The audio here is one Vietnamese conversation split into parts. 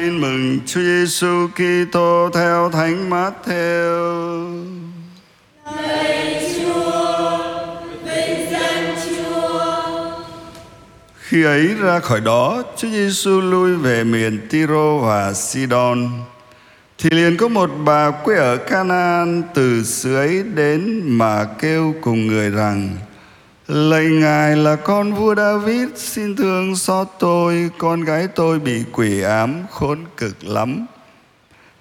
Tin mừng Chúa Giêsu Kitô theo Thánh Matthew. Khi ấy ra khỏi đó, Chúa Giêsu lui về miền Tiro và Sidon. Thì liền có một bà quê ở Canaan từ xứ ấy đến mà kêu cùng người rằng: Lạy Ngài là con vua David, xin thương xót tôi, con gái tôi bị quỷ ám khốn cực lắm.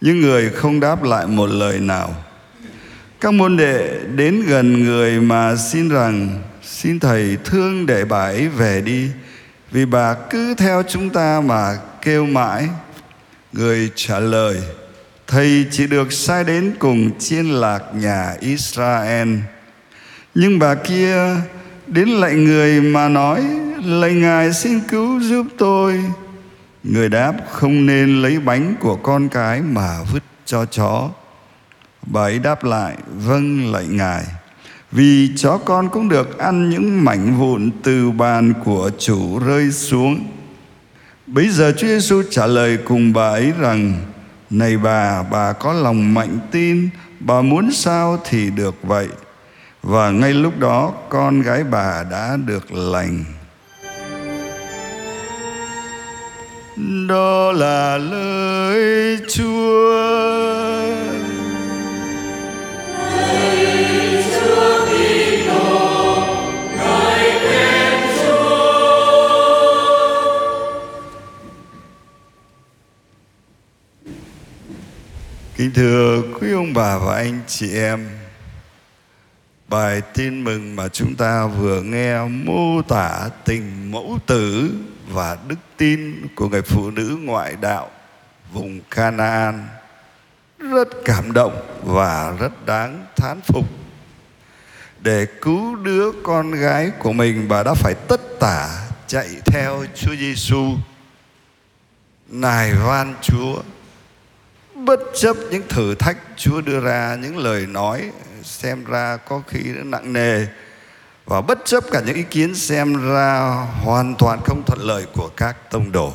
Nhưng người không đáp lại một lời nào. Các môn đệ đến gần người mà xin rằng, xin Thầy thương để bà ấy về đi, vì bà cứ theo chúng ta mà kêu mãi. Người trả lời, Thầy chỉ được sai đến cùng chiên lạc nhà Israel. Nhưng bà kia đến lạy người mà nói lạy ngài xin cứu giúp tôi. Người đáp không nên lấy bánh của con cái mà vứt cho chó. Bà ấy đáp lại vâng lạy ngài. Vì chó con cũng được ăn những mảnh vụn từ bàn của chủ rơi xuống. Bây giờ Chúa Giêsu trả lời cùng bà ấy rằng Này bà, bà có lòng mạnh tin Bà muốn sao thì được vậy và ngay lúc đó, con gái bà đã được lành. Đó là lời chúa. Kính thưa quý ông bà và anh chị em Bài tin mừng mà chúng ta vừa nghe mô tả tình mẫu tử và đức tin của người phụ nữ ngoại đạo vùng Canaan rất cảm động và rất đáng thán phục. Để cứu đứa con gái của mình, bà đã phải tất tả chạy theo Chúa Giêsu. Nài van Chúa, bất chấp những thử thách, Chúa đưa ra những lời nói xem ra có khi nó nặng nề và bất chấp cả những ý kiến xem ra hoàn toàn không thuận lợi của các tông đồ.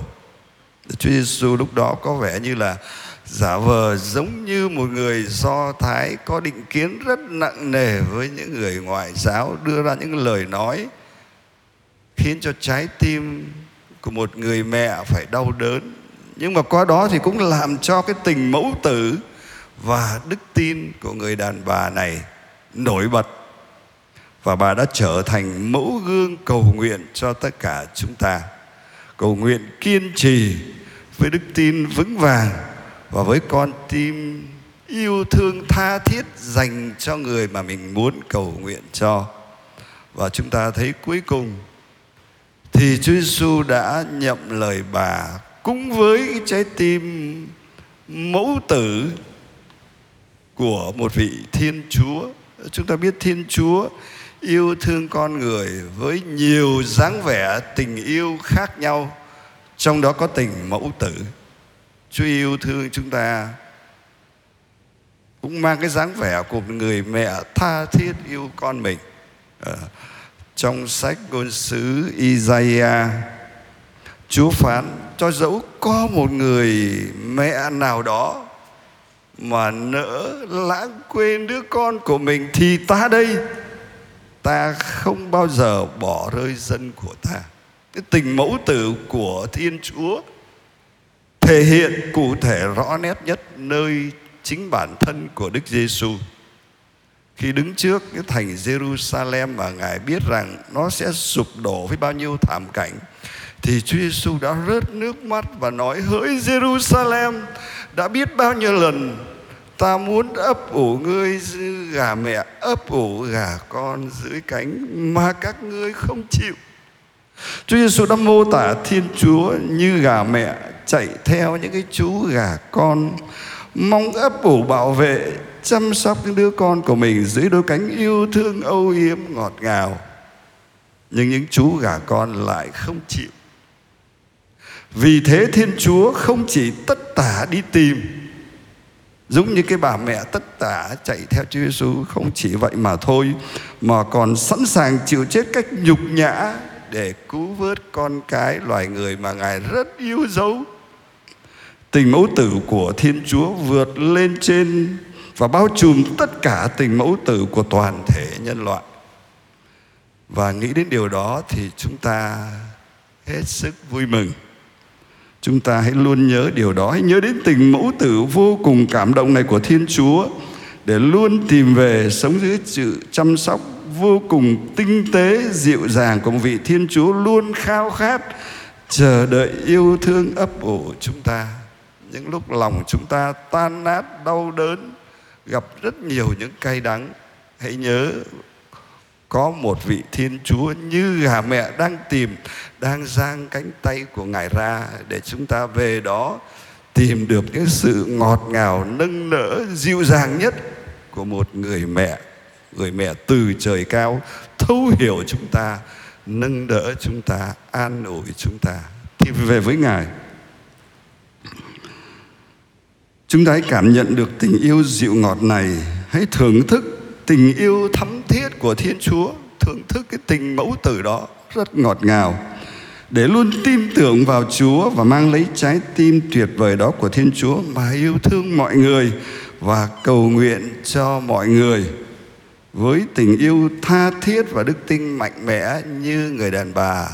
Chúa Giêsu lúc đó có vẻ như là giả vờ giống như một người do thái có định kiến rất nặng nề với những người ngoại giáo, đưa ra những lời nói khiến cho trái tim của một người mẹ phải đau đớn nhưng mà qua đó thì cũng làm cho cái tình mẫu tử và đức tin của người đàn bà này nổi bật. Và bà đã trở thành mẫu gương cầu nguyện cho tất cả chúng ta. Cầu nguyện kiên trì với đức tin vững vàng và với con tim yêu thương tha thiết dành cho người mà mình muốn cầu nguyện cho. Và chúng ta thấy cuối cùng, thì Chúa Giêsu đã nhậm lời bà cũng với cái trái tim mẫu tử của một vị thiên chúa. Chúng ta biết thiên chúa yêu thương con người với nhiều dáng vẻ tình yêu khác nhau trong đó có tình mẫu tử. Chúa yêu thương chúng ta cũng mang cái dáng vẻ của một người mẹ tha thiết yêu con mình. À, trong sách ngôn sứ Isaiah Chúa phán cho dẫu có một người mẹ nào đó mà nỡ lãng quên đứa con của mình thì ta đây, ta không bao giờ bỏ rơi dân của ta. Cái tình mẫu tử của thiên chúa thể hiện cụ thể rõ nét nhất nơi chính bản thân của đức giêsu khi đứng trước cái thành Jerusalem mà ngài biết rằng nó sẽ sụp đổ với bao nhiêu thảm cảnh, thì Chúa Giêsu đã rớt nước mắt và nói, hỡi Jerusalem, đã biết bao nhiêu lần ta muốn ấp ủ ngươi gà mẹ, ấp ủ gà con dưới cánh mà các ngươi không chịu. Chúa Giêsu đã mô tả Thiên Chúa như gà mẹ, chạy theo những cái chú gà con, mong ấp ủ bảo vệ, chăm sóc những đứa con của mình dưới đôi cánh yêu thương, âu yếm, ngọt ngào. Nhưng những chú gà con lại không chịu. Vì thế Thiên Chúa không chỉ tất tả đi tìm Giống như cái bà mẹ tất tả chạy theo Chúa Giêsu không chỉ vậy mà thôi, mà còn sẵn sàng chịu chết cách nhục nhã để cứu vớt con cái, loài người mà Ngài rất yêu dấu. tình mẫu tử của Thiên Chúa vượt lên trên và bao trùm tất cả tình mẫu tử của toàn thể nhân loại. Và nghĩ đến điều đó thì chúng ta hết sức vui mừng. Chúng ta hãy luôn nhớ điều đó, hãy nhớ đến tình mẫu tử vô cùng cảm động này của Thiên Chúa để luôn tìm về sống dưới sự chăm sóc vô cùng tinh tế dịu dàng của một vị Thiên Chúa luôn khao khát chờ đợi yêu thương ấp ủ chúng ta. Những lúc lòng chúng ta tan nát đau đớn gặp rất nhiều những cay đắng hãy nhớ có một vị thiên chúa như hà mẹ đang tìm, đang giang cánh tay của ngài ra để chúng ta về đó tìm được những sự ngọt ngào, nâng nỡ, dịu dàng nhất của một người mẹ người mẹ từ trời cao, thấu hiểu chúng ta, nâng đỡ chúng ta, an ủi chúng ta. Thì về với ngài, chúng ta hãy cảm nhận được tình yêu dịu ngọt này. Hãy thưởng thức tình yêu thắm thiết của thiên chúa thưởng thức cái tình mẫu tử đó rất ngọt ngào. Để luôn tin tưởng vào Chúa và mang lấy trái tim tuyệt vời đó của Thiên Chúa mà yêu thương mọi người và cầu nguyện cho mọi người. Với tình yêu tha thiết và đức tin mạnh mẽ như người đàn bà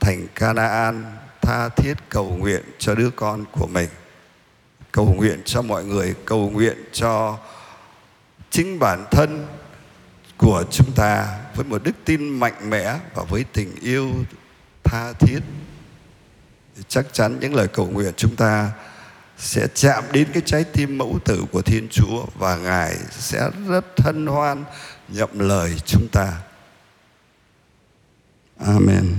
thành Canaan, tha thiết cầu nguyện cho đứa con của mình. Cầu nguyện cho mọi người, cầu nguyện cho chính bản thân của chúng ta với một đức tin mạnh mẽ và với tình yêu tha thiết, thì chắc chắn những lời cầu nguyện chúng ta sẽ chạm đến cái trái tim mẫu tử của Thiên Chúa và Ngài sẽ rất hân hoan nhậm lời chúng ta. Amen.